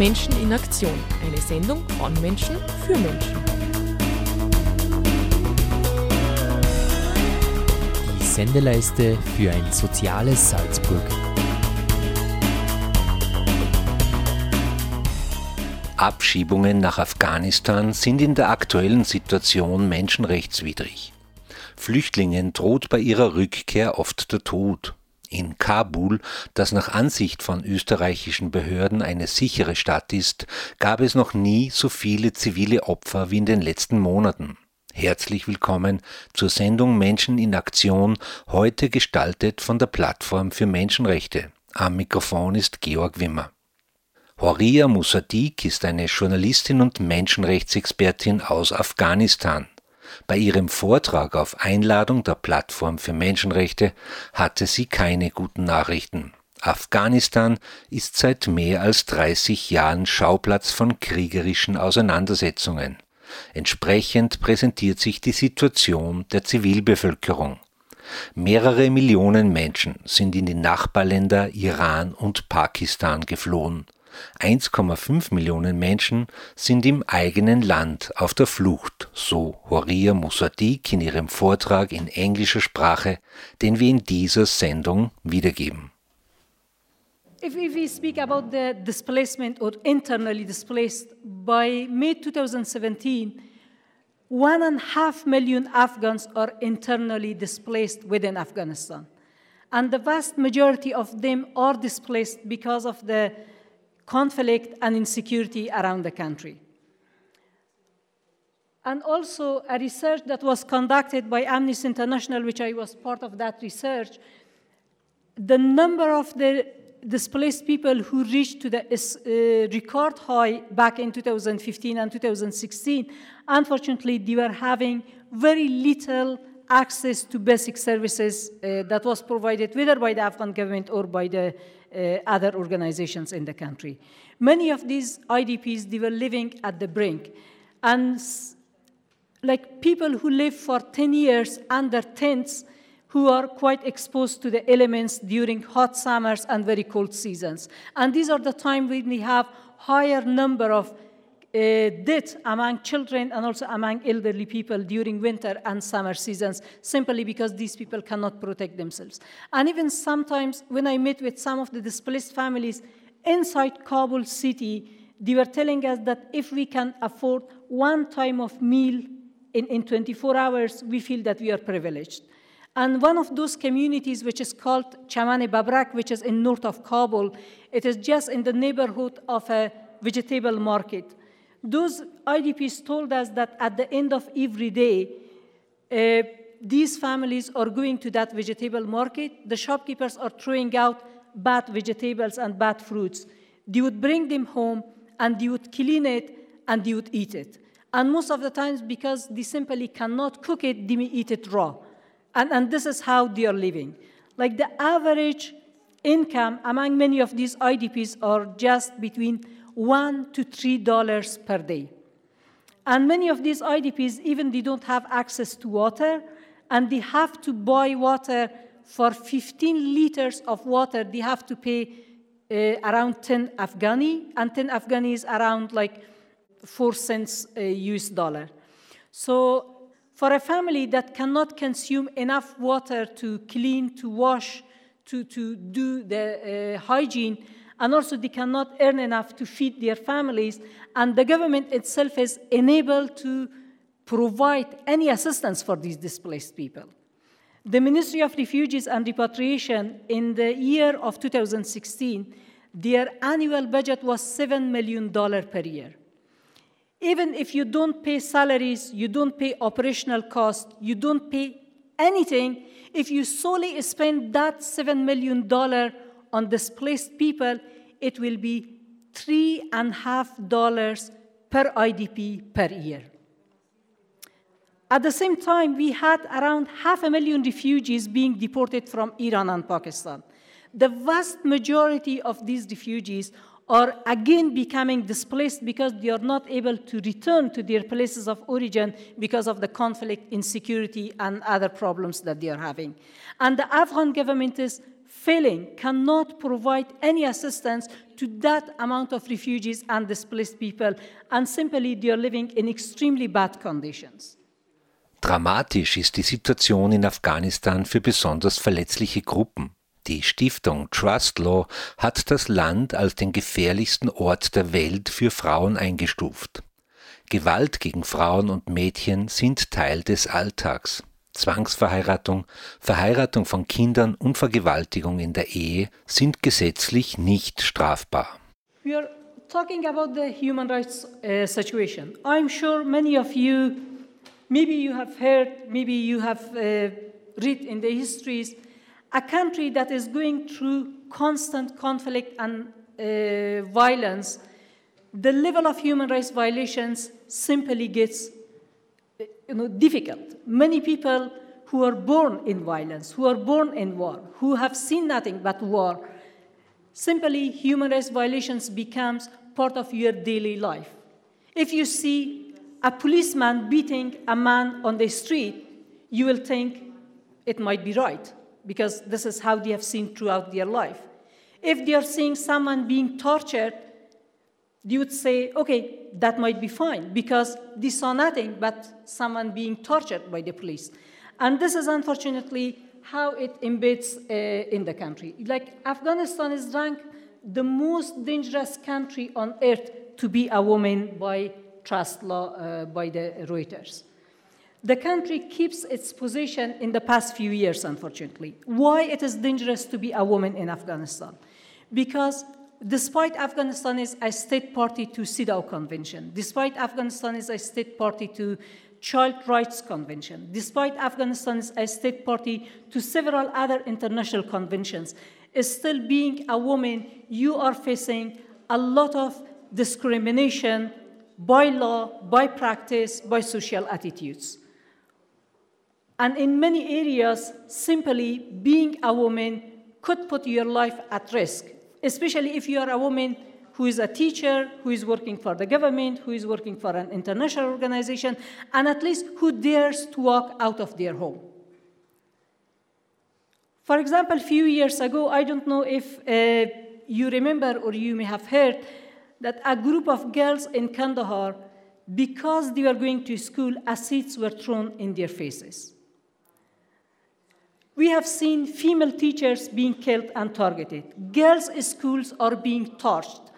Menschen in Aktion. Eine Sendung von Menschen für Menschen. Die Sendeleiste für ein soziales Salzburg. Abschiebungen nach Afghanistan sind in der aktuellen Situation menschenrechtswidrig. Flüchtlingen droht bei ihrer Rückkehr oft der Tod. In Kabul, das nach Ansicht von österreichischen Behörden eine sichere Stadt ist, gab es noch nie so viele zivile Opfer wie in den letzten Monaten. Herzlich willkommen zur Sendung Menschen in Aktion, heute gestaltet von der Plattform für Menschenrechte. Am Mikrofon ist Georg Wimmer. Horia Musadik ist eine Journalistin und Menschenrechtsexpertin aus Afghanistan. Bei ihrem Vortrag auf Einladung der Plattform für Menschenrechte hatte sie keine guten Nachrichten. Afghanistan ist seit mehr als 30 Jahren Schauplatz von kriegerischen Auseinandersetzungen. Entsprechend präsentiert sich die Situation der Zivilbevölkerung. Mehrere Millionen Menschen sind in die Nachbarländer Iran und Pakistan geflohen. 1,5 Millionen Menschen sind im eigenen Land auf der Flucht, so Horia Musadik in ihrem Vortrag in englischer Sprache, den wir in dieser Sendung wiedergeben. If we speak about the displacement or internally displaced, by May 2017, one and a half million Afghans are internally displaced within Afghanistan. And the vast majority of them are displaced because of the conflict and insecurity around the country. And also, a research that was conducted by Amnesty International, which I was part of that research, the number of the displaced people who reached to the uh, record high back in 2015 and 2016, unfortunately, they were having very little access to basic services uh, that was provided whether by the Afghan government or by the Uh, other organizations in the country. Many of these IDPs, they were living at the brink. And like people who live for 10 years under tents who are quite exposed to the elements during hot summers and very cold seasons. And these are the time when we have higher number of uh, death among children and also among elderly people during winter and summer seasons, simply because these people cannot protect themselves. And even sometimes, when I met with some of the displaced families inside Kabul city, they were telling us that if we can afford one time of meal in, in 24 hours, we feel that we are privileged. And one of those communities, which is called Chamane Babrak, which is in north of Kabul, it is just in the neighborhood of a vegetable market. Those IDPs told us that at the end of every day, uh, these families are going to that vegetable market. The shopkeepers are throwing out bad vegetables and bad fruits. They would bring them home and they would clean it and they would eat it. And most of the times, because they simply cannot cook it, they eat it raw. And, and this is how they are living. Like the average income among many of these IDPs are just between one to three dollars per day. And many of these IDPs, even they don't have access to water, and they have to buy water for 15 liters of water. They have to pay uh, around 10 Afghani, and 10 Afghani is around like four cents uh, US dollar. So for a family that cannot consume enough water to clean, to wash, to, to do the uh, hygiene, and also they cannot earn enough to feed their families, and the government itself is unable to provide any assistance for these displaced people. The Ministry of Refugees and Repatriation, in the year of 2016, their annual budget was $7 million per year. Even if you don't pay salaries, you don't pay operational costs, you don't pay anything, if you solely spend that $7 million on displaced people, it will be three and a half dollars per IDP per year. At the same time, we had around half a million refugees being deported from Iran and Pakistan. The vast majority of these refugees are again becoming displaced because they are not able to return to their places of origin because of the conflict, insecurity, and other problems that they are having. And the Afghan government is failing, cannot provide any assistance to that amount of refugees and displaced people, and simply they are living in extremely bad conditions. Dramatisch ist die Situation in Afghanistan für besonders verletzliche Gruppen. Die Stiftung Trust Law hat das Land als den gefährlichsten Ort der Welt für Frauen eingestuft. Gewalt gegen Frauen und Mädchen sind Teil des Alltags. Zwangsverheiratung, Verheiratung von Kindern und Vergewaltigung in der Ehe sind gesetzlich nicht strafbar. We are talking about the human rights uh, situation. I'm sure many of you, maybe you have heard, maybe you have uh, read in the histories, a country that is going through constant conflict and uh, violence, the level of human rights violations simply gets you know, difficult. Many people who are born in violence, who are born in war, who have seen nothing but war, simply human rights violations becomes part of your daily life. If you see a policeman beating a man on the street, you will think it might be right because this is how they have seen throughout their life. If they are seeing someone being tortured, you would say, okay, that might be fine because they saw nothing but someone being tortured by the police. And this is unfortunately how it embeds uh, in the country. Like Afghanistan is ranked the most dangerous country on earth to be a woman by trust law uh, by the Reuters. The country keeps its position in the past few years, unfortunately. Why it is dangerous to be a woman in Afghanistan? Because despite Afghanistan is a state party to CEDAW Convention, despite Afghanistan is a state party to Child Rights Convention, despite Afghanistan is a state party to several other international conventions, still being a woman, you are facing a lot of discrimination by law, by practice, by social attitudes. And in many areas, simply being a woman could put your life at risk especially if you are a woman who is a teacher, who is working for the government, who is working for an international organization, and at least who dares to walk out of their home. For example, a few years ago, I don't know if uh, you remember or you may have heard that a group of girls in Kandahar, because they were going to school, acids were thrown in their faces. We have seen female teachers being killed and targeted. Girls' schools are being torched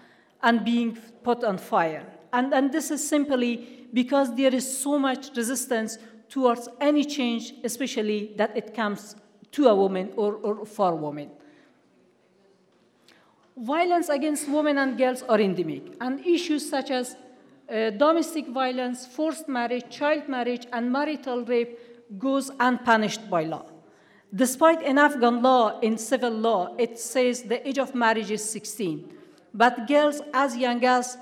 and being put on fire. And, and this is simply because there is so much resistance towards any change, especially that it comes to a woman or, or for women. Violence against women and girls are endemic, and issues such as uh, domestic violence, forced marriage, child marriage, and marital rape goes unpunished by law. Despite in Afghan law, in civil law, it says the age of marriage is 16. But girls as young as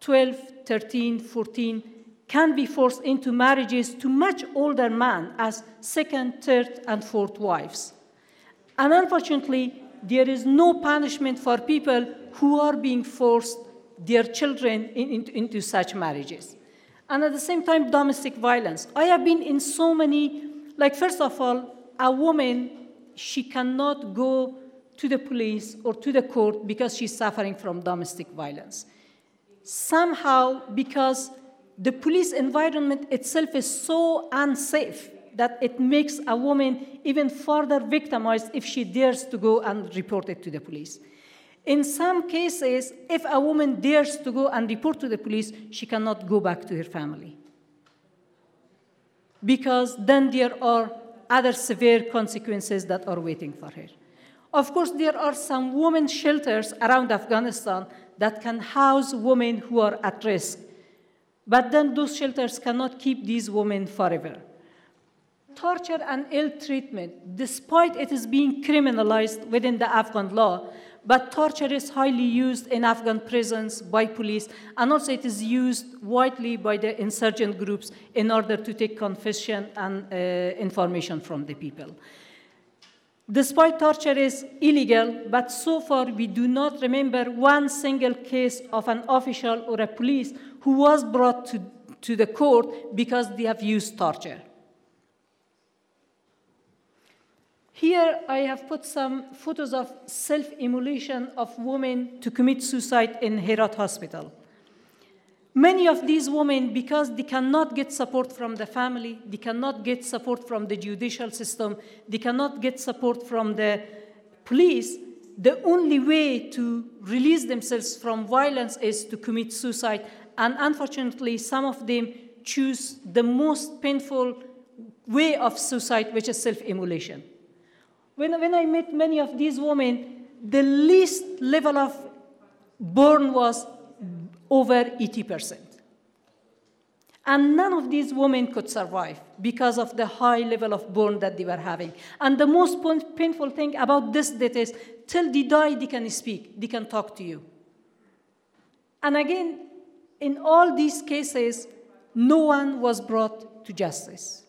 12, 13, 14 can be forced into marriages to much older men as second, third, and fourth wives. And unfortunately, there is no punishment for people who are being forced their children in, in, into such marriages. And at the same time, domestic violence. I have been in so many, like, first of all, a woman, she cannot go to the police or to the court because she's suffering from domestic violence. Somehow, because the police environment itself is so unsafe that it makes a woman even further victimized if she dares to go and report it to the police. In some cases, if a woman dares to go and report to the police, she cannot go back to her family. Because then there are other severe consequences that are waiting for her. Of course, there are some women shelters around Afghanistan that can house women who are at risk. But then those shelters cannot keep these women forever. Torture and ill treatment, despite it is being criminalized within the Afghan law, but torture is highly used in Afghan prisons by police, and also it is used widely by the insurgent groups in order to take confession and uh, information from the people. Despite torture is illegal, but so far we do not remember one single case of an official or a police who was brought to, to the court because they have used torture. Here I have put some photos of self-immolation of women to commit suicide in Herat Hospital. Many of these women, because they cannot get support from the family, they cannot get support from the judicial system, they cannot get support from the police, the only way to release themselves from violence is to commit suicide. And unfortunately, some of them choose the most painful way of suicide, which is self immolation. When, when I met many of these women, the least level of burn was over 80%. And none of these women could survive because of the high level of burn that they were having. And the most painful thing about this death is till they die, they can speak, they can talk to you. And again, in all these cases, no one was brought to justice.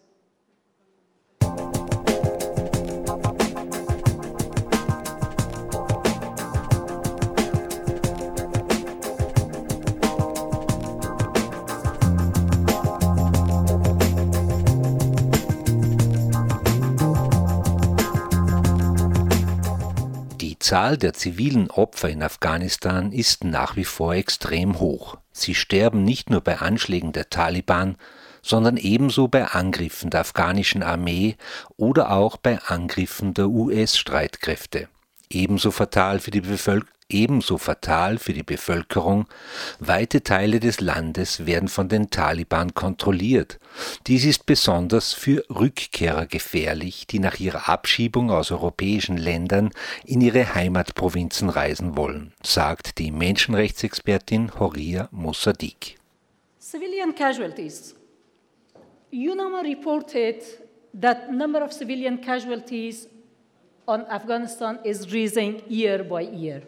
Zahl der zivilen Opfer in Afghanistan ist nach wie vor extrem hoch. Sie sterben nicht nur bei Anschlägen der Taliban, sondern ebenso bei Angriffen der afghanischen Armee oder auch bei Angriffen der US-Streitkräfte. Ebenso fatal für die Bevölkerung ebenso fatal für die Bevölkerung, weite Teile des Landes werden von den Taliban kontrolliert. Dies ist besonders für Rückkehrer gefährlich, die nach ihrer Abschiebung aus europäischen Ländern in ihre Heimatprovinzen reisen wollen, sagt die Menschenrechtsexpertin Horia Mossadegh. Civilian casualties. UNAMA reported that number of civilian casualties on Afghanistan is rising year by year.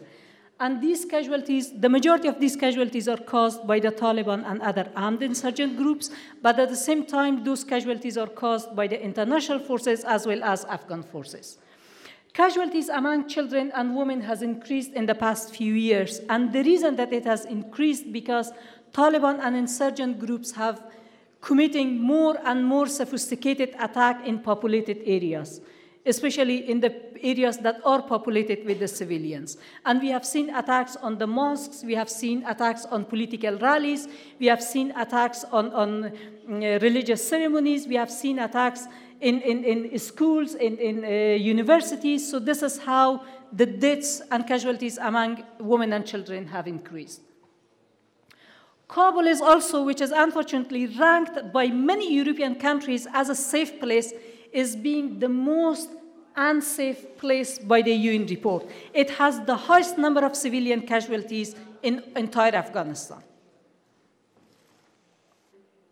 And these casualties, the majority of these casualties are caused by the Taliban and other armed insurgent groups, but at the same time, those casualties are caused by the international forces as well as Afghan forces. Casualties among children and women has increased in the past few years, and the reason that it has increased because Taliban and insurgent groups have committing more and more sophisticated attack in populated areas especially in the areas that are populated with the civilians. And we have seen attacks on the mosques, we have seen attacks on political rallies, we have seen attacks on, on uh, religious ceremonies, we have seen attacks in, in, in schools, in, in uh, universities. So this is how the deaths and casualties among women and children have increased. Kabul is also, which is unfortunately ranked by many European countries as a safe place, is being the most unsafe place by the UN report. It has the highest number of civilian casualties in entire Afghanistan.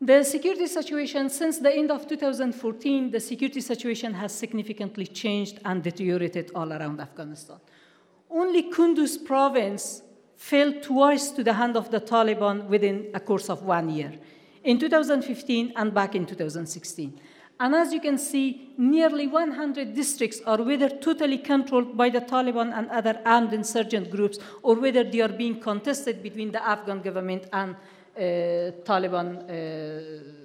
The security situation, since the end of 2014, the security situation has significantly changed and deteriorated all around Afghanistan. Only Kunduz province fell twice to the hand of the Taliban within a course of one year, in 2015 and back in 2016. And as you can see, nearly 100 districts are whether totally controlled by the Taliban and other armed insurgent groups, or whether they are being contested between the Afghan government and uh, Taliban. Uh,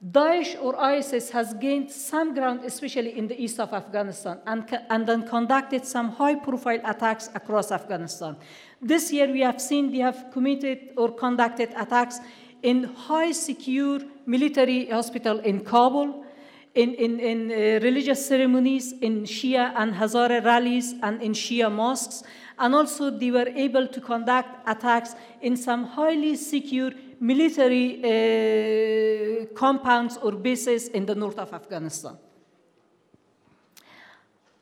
Daesh or ISIS has gained some ground, especially in the east of Afghanistan, and, and then conducted some high profile attacks across Afghanistan. This year, we have seen they have committed or conducted attacks in high secure military hospital in Kabul, in, in, in uh, religious ceremonies, in Shia and Hazara rallies, and in Shia mosques. And also, they were able to conduct attacks in some highly secure military uh, compounds or bases in the north of Afghanistan.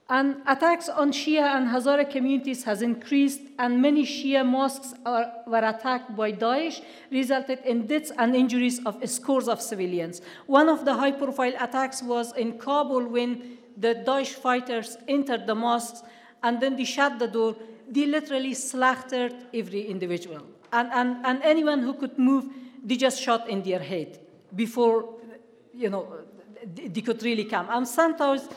And attacks on Shia and Hazara communities has increased, and many Shia mosques are, were attacked by Daesh, resulted in deaths and injuries of scores of civilians. One of the high-profile attacks was in Kabul when the Daesh fighters entered the mosques, and then they shut the door. They literally slaughtered every individual, and, and, and anyone who could move, they just shot in their head before, you know, they could really come. And sometimes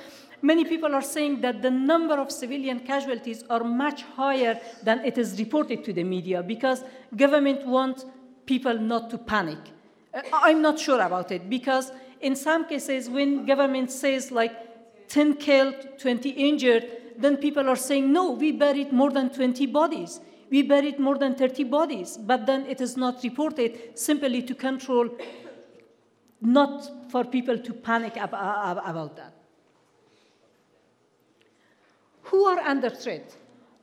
Many people are saying that the number of civilian casualties are much higher than it is reported to the media because government wants people not to panic. Uh, I'm not sure about it because in some cases when government says like 10 killed, 20 injured, then people are saying, no, we buried more than 20 bodies. We buried more than 30 bodies, but then it is not reported simply to control, not for people to panic about that. Who are under threat?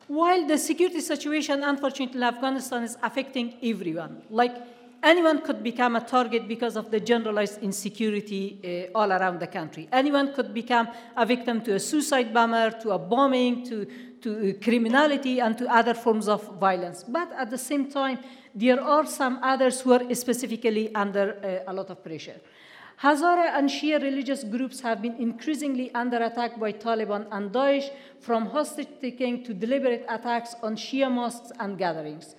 While the security situation, unfortunately, in Afghanistan is affecting everyone, like anyone could become a target because of the generalized insecurity uh, all around the country. Anyone could become a victim to a suicide bomber, to a bombing, to, to criminality, and to other forms of violence. But at the same time, there are some others who are specifically under uh, a lot of pressure. Hazara and Shia religious groups have been increasingly under attack by Taliban and Daesh, from hostage taking to deliberate attacks on Shia mosques and gatherings.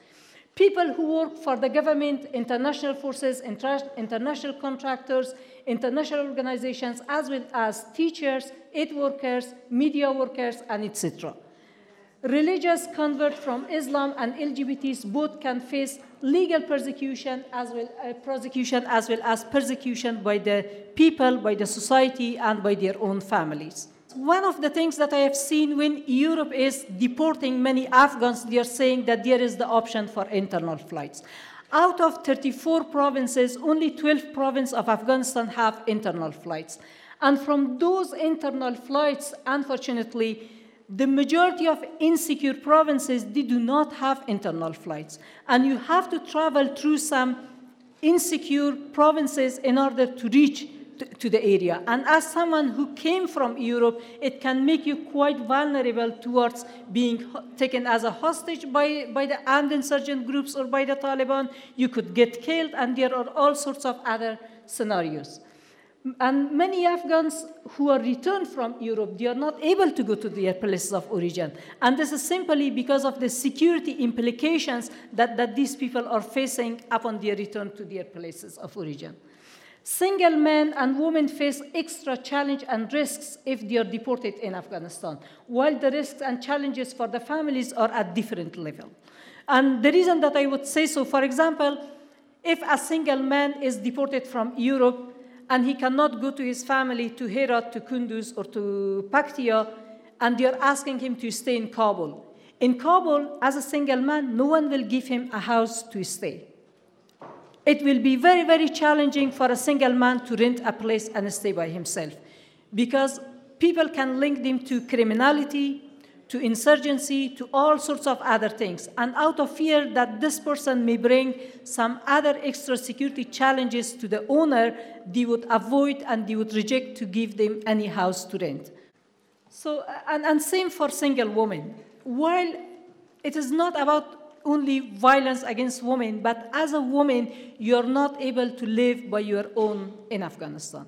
People who work for the government, international forces, international contractors, international organizations, as well as teachers, aid workers, media workers, and etc. Religious converts from Islam and LGBTs both can face legal persecution as well uh, prosecution as well as persecution by the people, by the society, and by their own families. One of the things that I have seen when Europe is deporting many Afghans, they are saying that there is the option for internal flights. Out of 34 provinces, only 12 provinces of Afghanistan have internal flights. And from those internal flights, unfortunately, the majority of insecure provinces they do not have internal flights. And you have to travel through some insecure provinces in order to reach to the area. And as someone who came from europe it can make you quite vulnerable towards being taken as a hostage by, by the armed insurgent groups or by the taliban. You could get killed and there are all sorts of other scenarios and many Afghans who are returned from Europe, they are not able to go to their places of origin. And this is simply because of the security implications that, that these people are facing upon their return to their places of origin. Single men and women face extra challenge and risks if they are deported in Afghanistan, while the risks and challenges for the families are at different level. And the reason that I would say so, for example, if a single man is deported from Europe, and he cannot go to his family to Herat, to Kunduz, or to Paktia, and they're asking him to stay in Kabul. In Kabul, as a single man, no one will give him a house to stay. It will be very, very challenging for a single man to rent a place and stay by himself because people can link them to criminality, to insurgency, to all sorts of other things. And out of fear that this person may bring some other extra security challenges to the owner, they would avoid and they would reject to give them any house to rent. So, uh, and, and same for single women. While it is not about only violence against women, but as a woman, you're not able to live by your own in Afghanistan.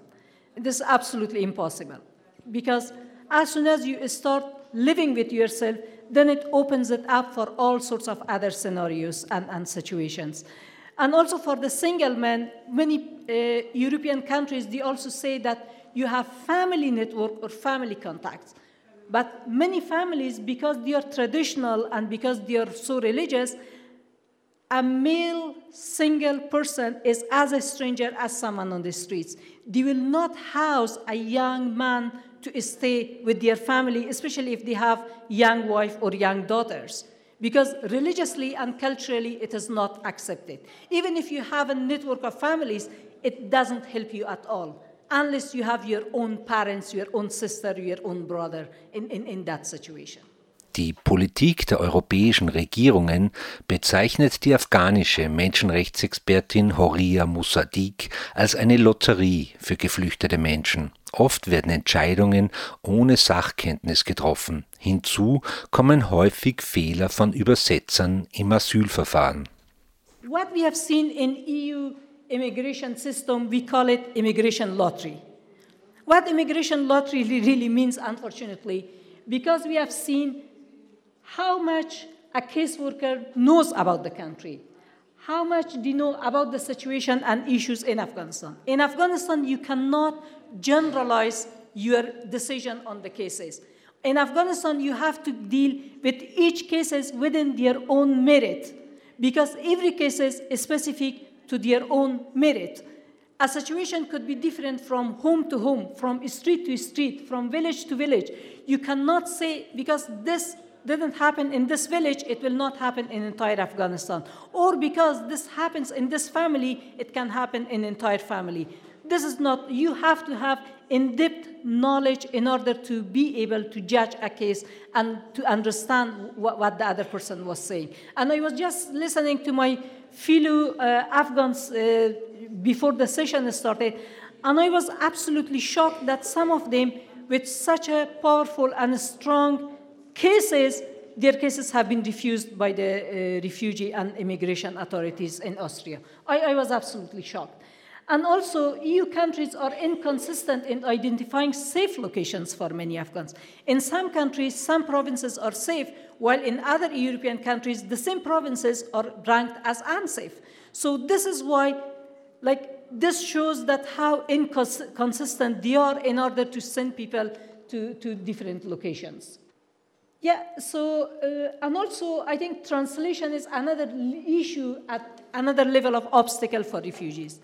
This is absolutely impossible because as soon as you start living with yourself, then it opens it up for all sorts of other scenarios and, and situations. And also for the single man, many uh, European countries, they also say that you have family network or family contacts. But many families, because they are traditional and because they are so religious, a male single person is as a stranger as someone on the streets. They will not house a young man to stay with their family, especially if they have young wife or young daughters. Because religiously and culturally, it is not accepted. Even if you have a network of families, it doesn't help you at all, unless you have your own parents, your own sister, your own brother in, in, in that situation. Die Politik der europäischen Regierungen bezeichnet die afghanische Menschenrechtsexpertin Horia Musadik als eine Lotterie für geflüchtete Menschen. Oft werden Entscheidungen ohne Sachkenntnis getroffen. Hinzu kommen häufig Fehler von Übersetzern im Asylverfahren. What we have seen in EU immigration system, we call it immigration lottery. What immigration lottery really means, unfortunately, because we have seen how much a caseworker knows about the country, how much do you know about the situation and issues in Afghanistan. In Afghanistan, you cannot generalize your decision on the cases. In Afghanistan, you have to deal with each cases within their own merit because every case is specific to their own merit. a situation could be different from home to home, from street to street, from village to village. You cannot say, because this didn't happen in this village, it will not happen in entire Afghanistan. Or because this happens in this family, it can happen in entire family. This is not, you have to have in-depth knowledge in order to be able to judge a case and to understand what, what the other person was saying. And I was just listening to my fellow uh, Afghans uh, before the session started, and I was absolutely shocked that some of them, with such a powerful and strong cases, their cases have been refused by the uh, refugee and immigration authorities in Austria. I, I was absolutely shocked. And also, EU countries are inconsistent in identifying safe locations for many Afghans. In some countries, some provinces are safe, while in other European countries, the same provinces are ranked as unsafe. So this is why, like, this shows that how inconsistent they are in order to send people to, to different locations. Yeah, so, uh, and also I think translation is another issue at another level of obstacle for refugees.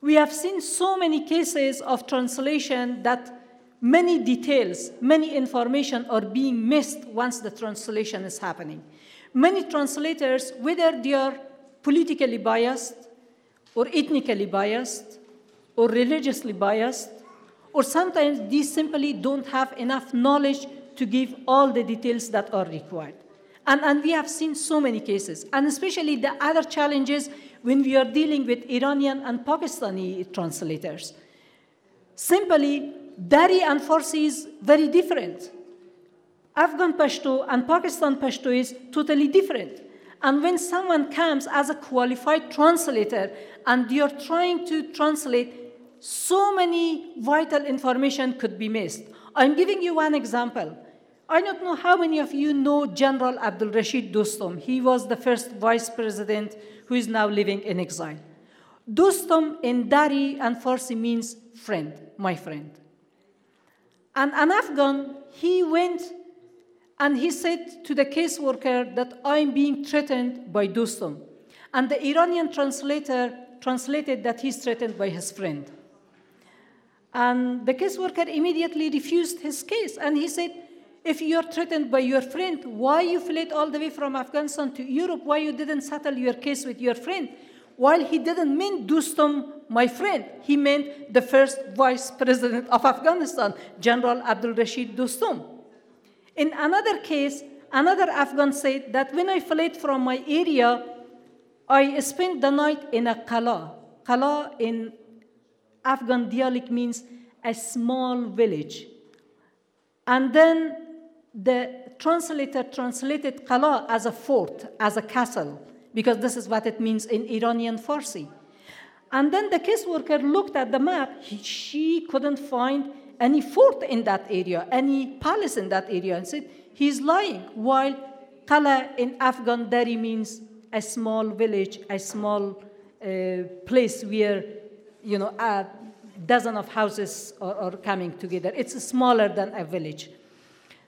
We have seen so many cases of translation that many details, many information are being missed once the translation is happening. Many translators, whether they are politically biased, or ethnically biased, or religiously biased, or sometimes they simply don't have enough knowledge to give all the details that are required. And, and we have seen so many cases, and especially the other challenges when we are dealing with Iranian and Pakistani translators. Simply, Dari and Farsi is very different. Afghan Pashto and Pakistan Pashto is totally different. And when someone comes as a qualified translator and you're trying to translate, so many vital information could be missed. I'm giving you one example. I don't know how many of you know General Abdul Rashid Dostum. He was the first vice president who is now living in exile. Dostum in Dari and Farsi means friend, my friend. And an Afghan, he went and he said to the caseworker that I'm being threatened by Dostum. And the Iranian translator translated that he's threatened by his friend. And the caseworker immediately refused his case. And he said, if you're threatened by your friend, why you fled all the way from Afghanistan to Europe? Why you didn't settle your case with your friend? While he didn't mean Dostum, my friend, he meant the first vice president of Afghanistan, General Abdul Rashid Dostum. In another case, another Afghan said that when I fled from my area, I spent the night in a kala. Kala in Afghan dialect means a small village. And then the translator translated Qala as a fort, as a castle, because this is what it means in Iranian Farsi. And then the caseworker looked at the map. He, she couldn't find any fort in that area, any palace in that area, and said, he's lying. While Qala in Afghan Dari means a small village, a small uh, place where, you know, a dozen of houses are, are coming together. It's smaller than a village.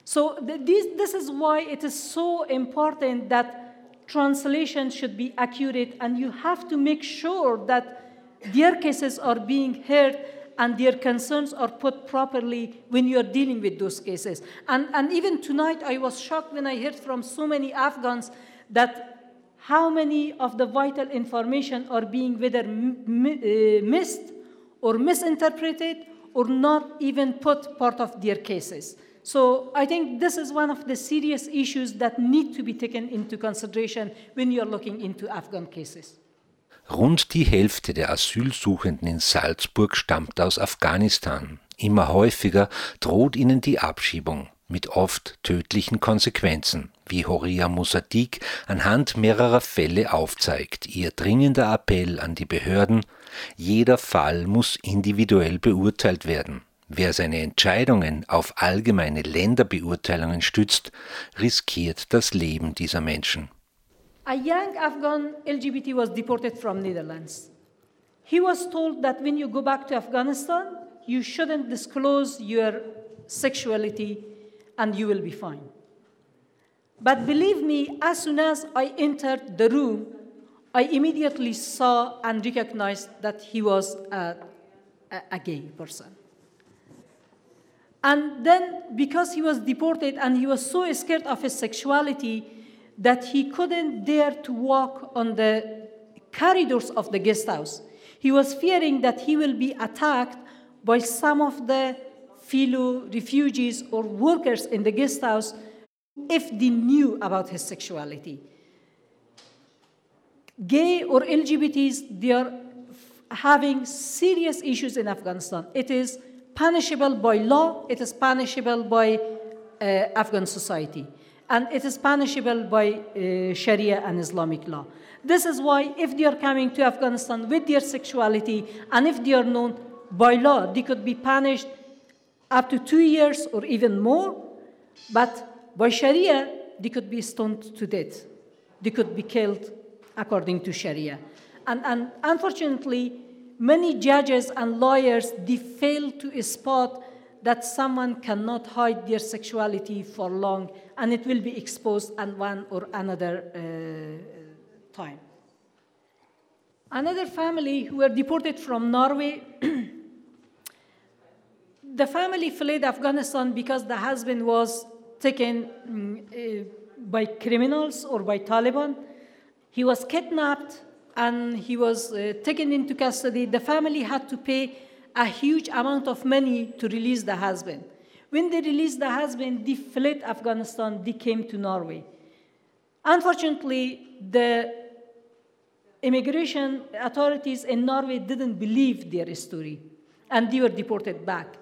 So this, this is why it is so important that translation should be accurate and you have to make sure that their cases are being heard and their concerns are put properly when you're dealing with those cases. And, and even tonight, I was shocked when I heard from so many Afghans that how many of the vital information are being whether uh, missed or misinterpreted or not even put part of their cases. So I think this is one of the serious issues that need to be taken into consideration when you're looking into Afghan cases. Rund die Hälfte der Asylsuchenden in Salzburg stammt aus Afghanistan. Immer häufiger droht ihnen die Abschiebung mit oft tödlichen Konsequenzen, wie Horia Musadik anhand mehrerer Fälle aufzeigt. Ihr dringender Appell an die Behörden, jeder Fall muss individuell beurteilt werden. Wer seine Entscheidungen auf allgemeine Länderbeurteilungen stützt, riskiert das Leben dieser Menschen. A young Afghan LGBT was deported from Netherlands. He was told that when you go back to Afghanistan, you shouldn't disclose your sexuality and you will be fine. But believe me, as soon as I entered the room, I immediately saw and recognized that he was a, a, a gay person. And then, because he was deported and he was so scared of his sexuality that he couldn't dare to walk on the corridors of the guest house, he was fearing that he will be attacked by some of the fellow refugees or workers in the guest house if they knew about his sexuality. Gay or LGBTs, they are having serious issues in Afghanistan. It is punishable by law, it is punishable by uh, Afghan society, and it is punishable by uh, Sharia and Islamic law. This is why, if they are coming to Afghanistan with their sexuality and if they are known by law, they could be punished up to two years or even more. But by Sharia, they could be stoned to death. They could be killed according to Sharia. And, and unfortunately, many judges and lawyers fail to spot that someone cannot hide their sexuality for long and it will be exposed at one or another uh, time. Another family who were deported from Norway the family fled Afghanistan because the husband was taken uh, by criminals or by Taliban. He was kidnapped and he was uh, taken into custody. The family had to pay a huge amount of money to release the husband. When they released the husband, they fled Afghanistan, they came to Norway. Unfortunately, the immigration authorities in Norway didn't believe their story, and they were deported back.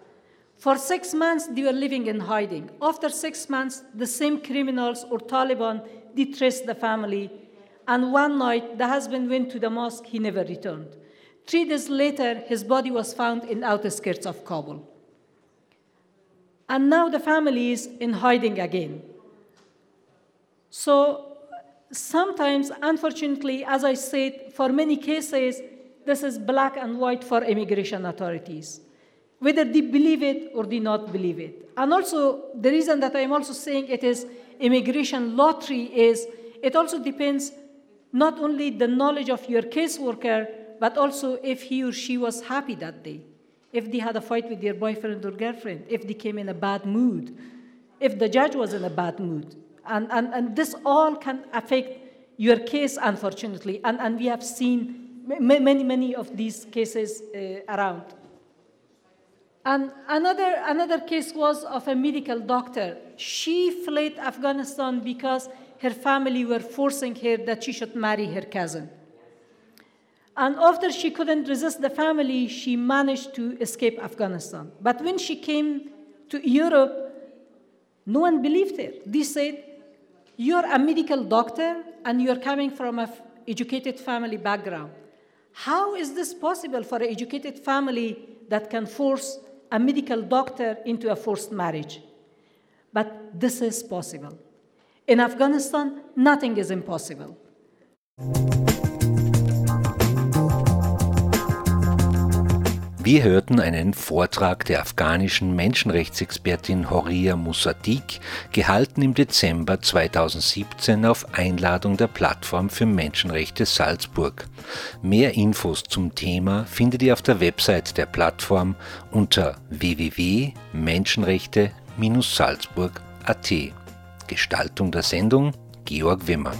For six months, they were living in hiding. After six months, the same criminals or Taliban did trace the family. And one night, the husband went to the mosque, he never returned. Three days later, his body was found in the outskirts of Kabul. And now the family is in hiding again. So sometimes, unfortunately, as I said, for many cases, this is black and white for immigration authorities whether they believe it or they not believe it. And also, the reason that I'm also saying it is immigration lottery is it also depends not only the knowledge of your caseworker, but also if he or she was happy that day, if they had a fight with their boyfriend or girlfriend, if they came in a bad mood, if the judge was in a bad mood. And, and, and this all can affect your case, unfortunately. And, and we have seen many, many of these cases uh, around. And another, another case was of a medical doctor. She fled Afghanistan because her family were forcing her that she should marry her cousin. And after she couldn't resist the family, she managed to escape Afghanistan. But when she came to Europe, no one believed her. They said, You're a medical doctor and you're coming from an educated family background. How is this possible for an educated family that can force a medical doctor into a forced marriage. But this is possible. In Afghanistan, nothing is impossible. Wir hörten einen Vortrag der afghanischen Menschenrechtsexpertin Horia Musadik, gehalten im Dezember 2017 auf Einladung der Plattform für Menschenrechte Salzburg. Mehr Infos zum Thema findet ihr auf der Website der Plattform unter www.menschenrechte-salzburg.at. Gestaltung der Sendung Georg Wimmer.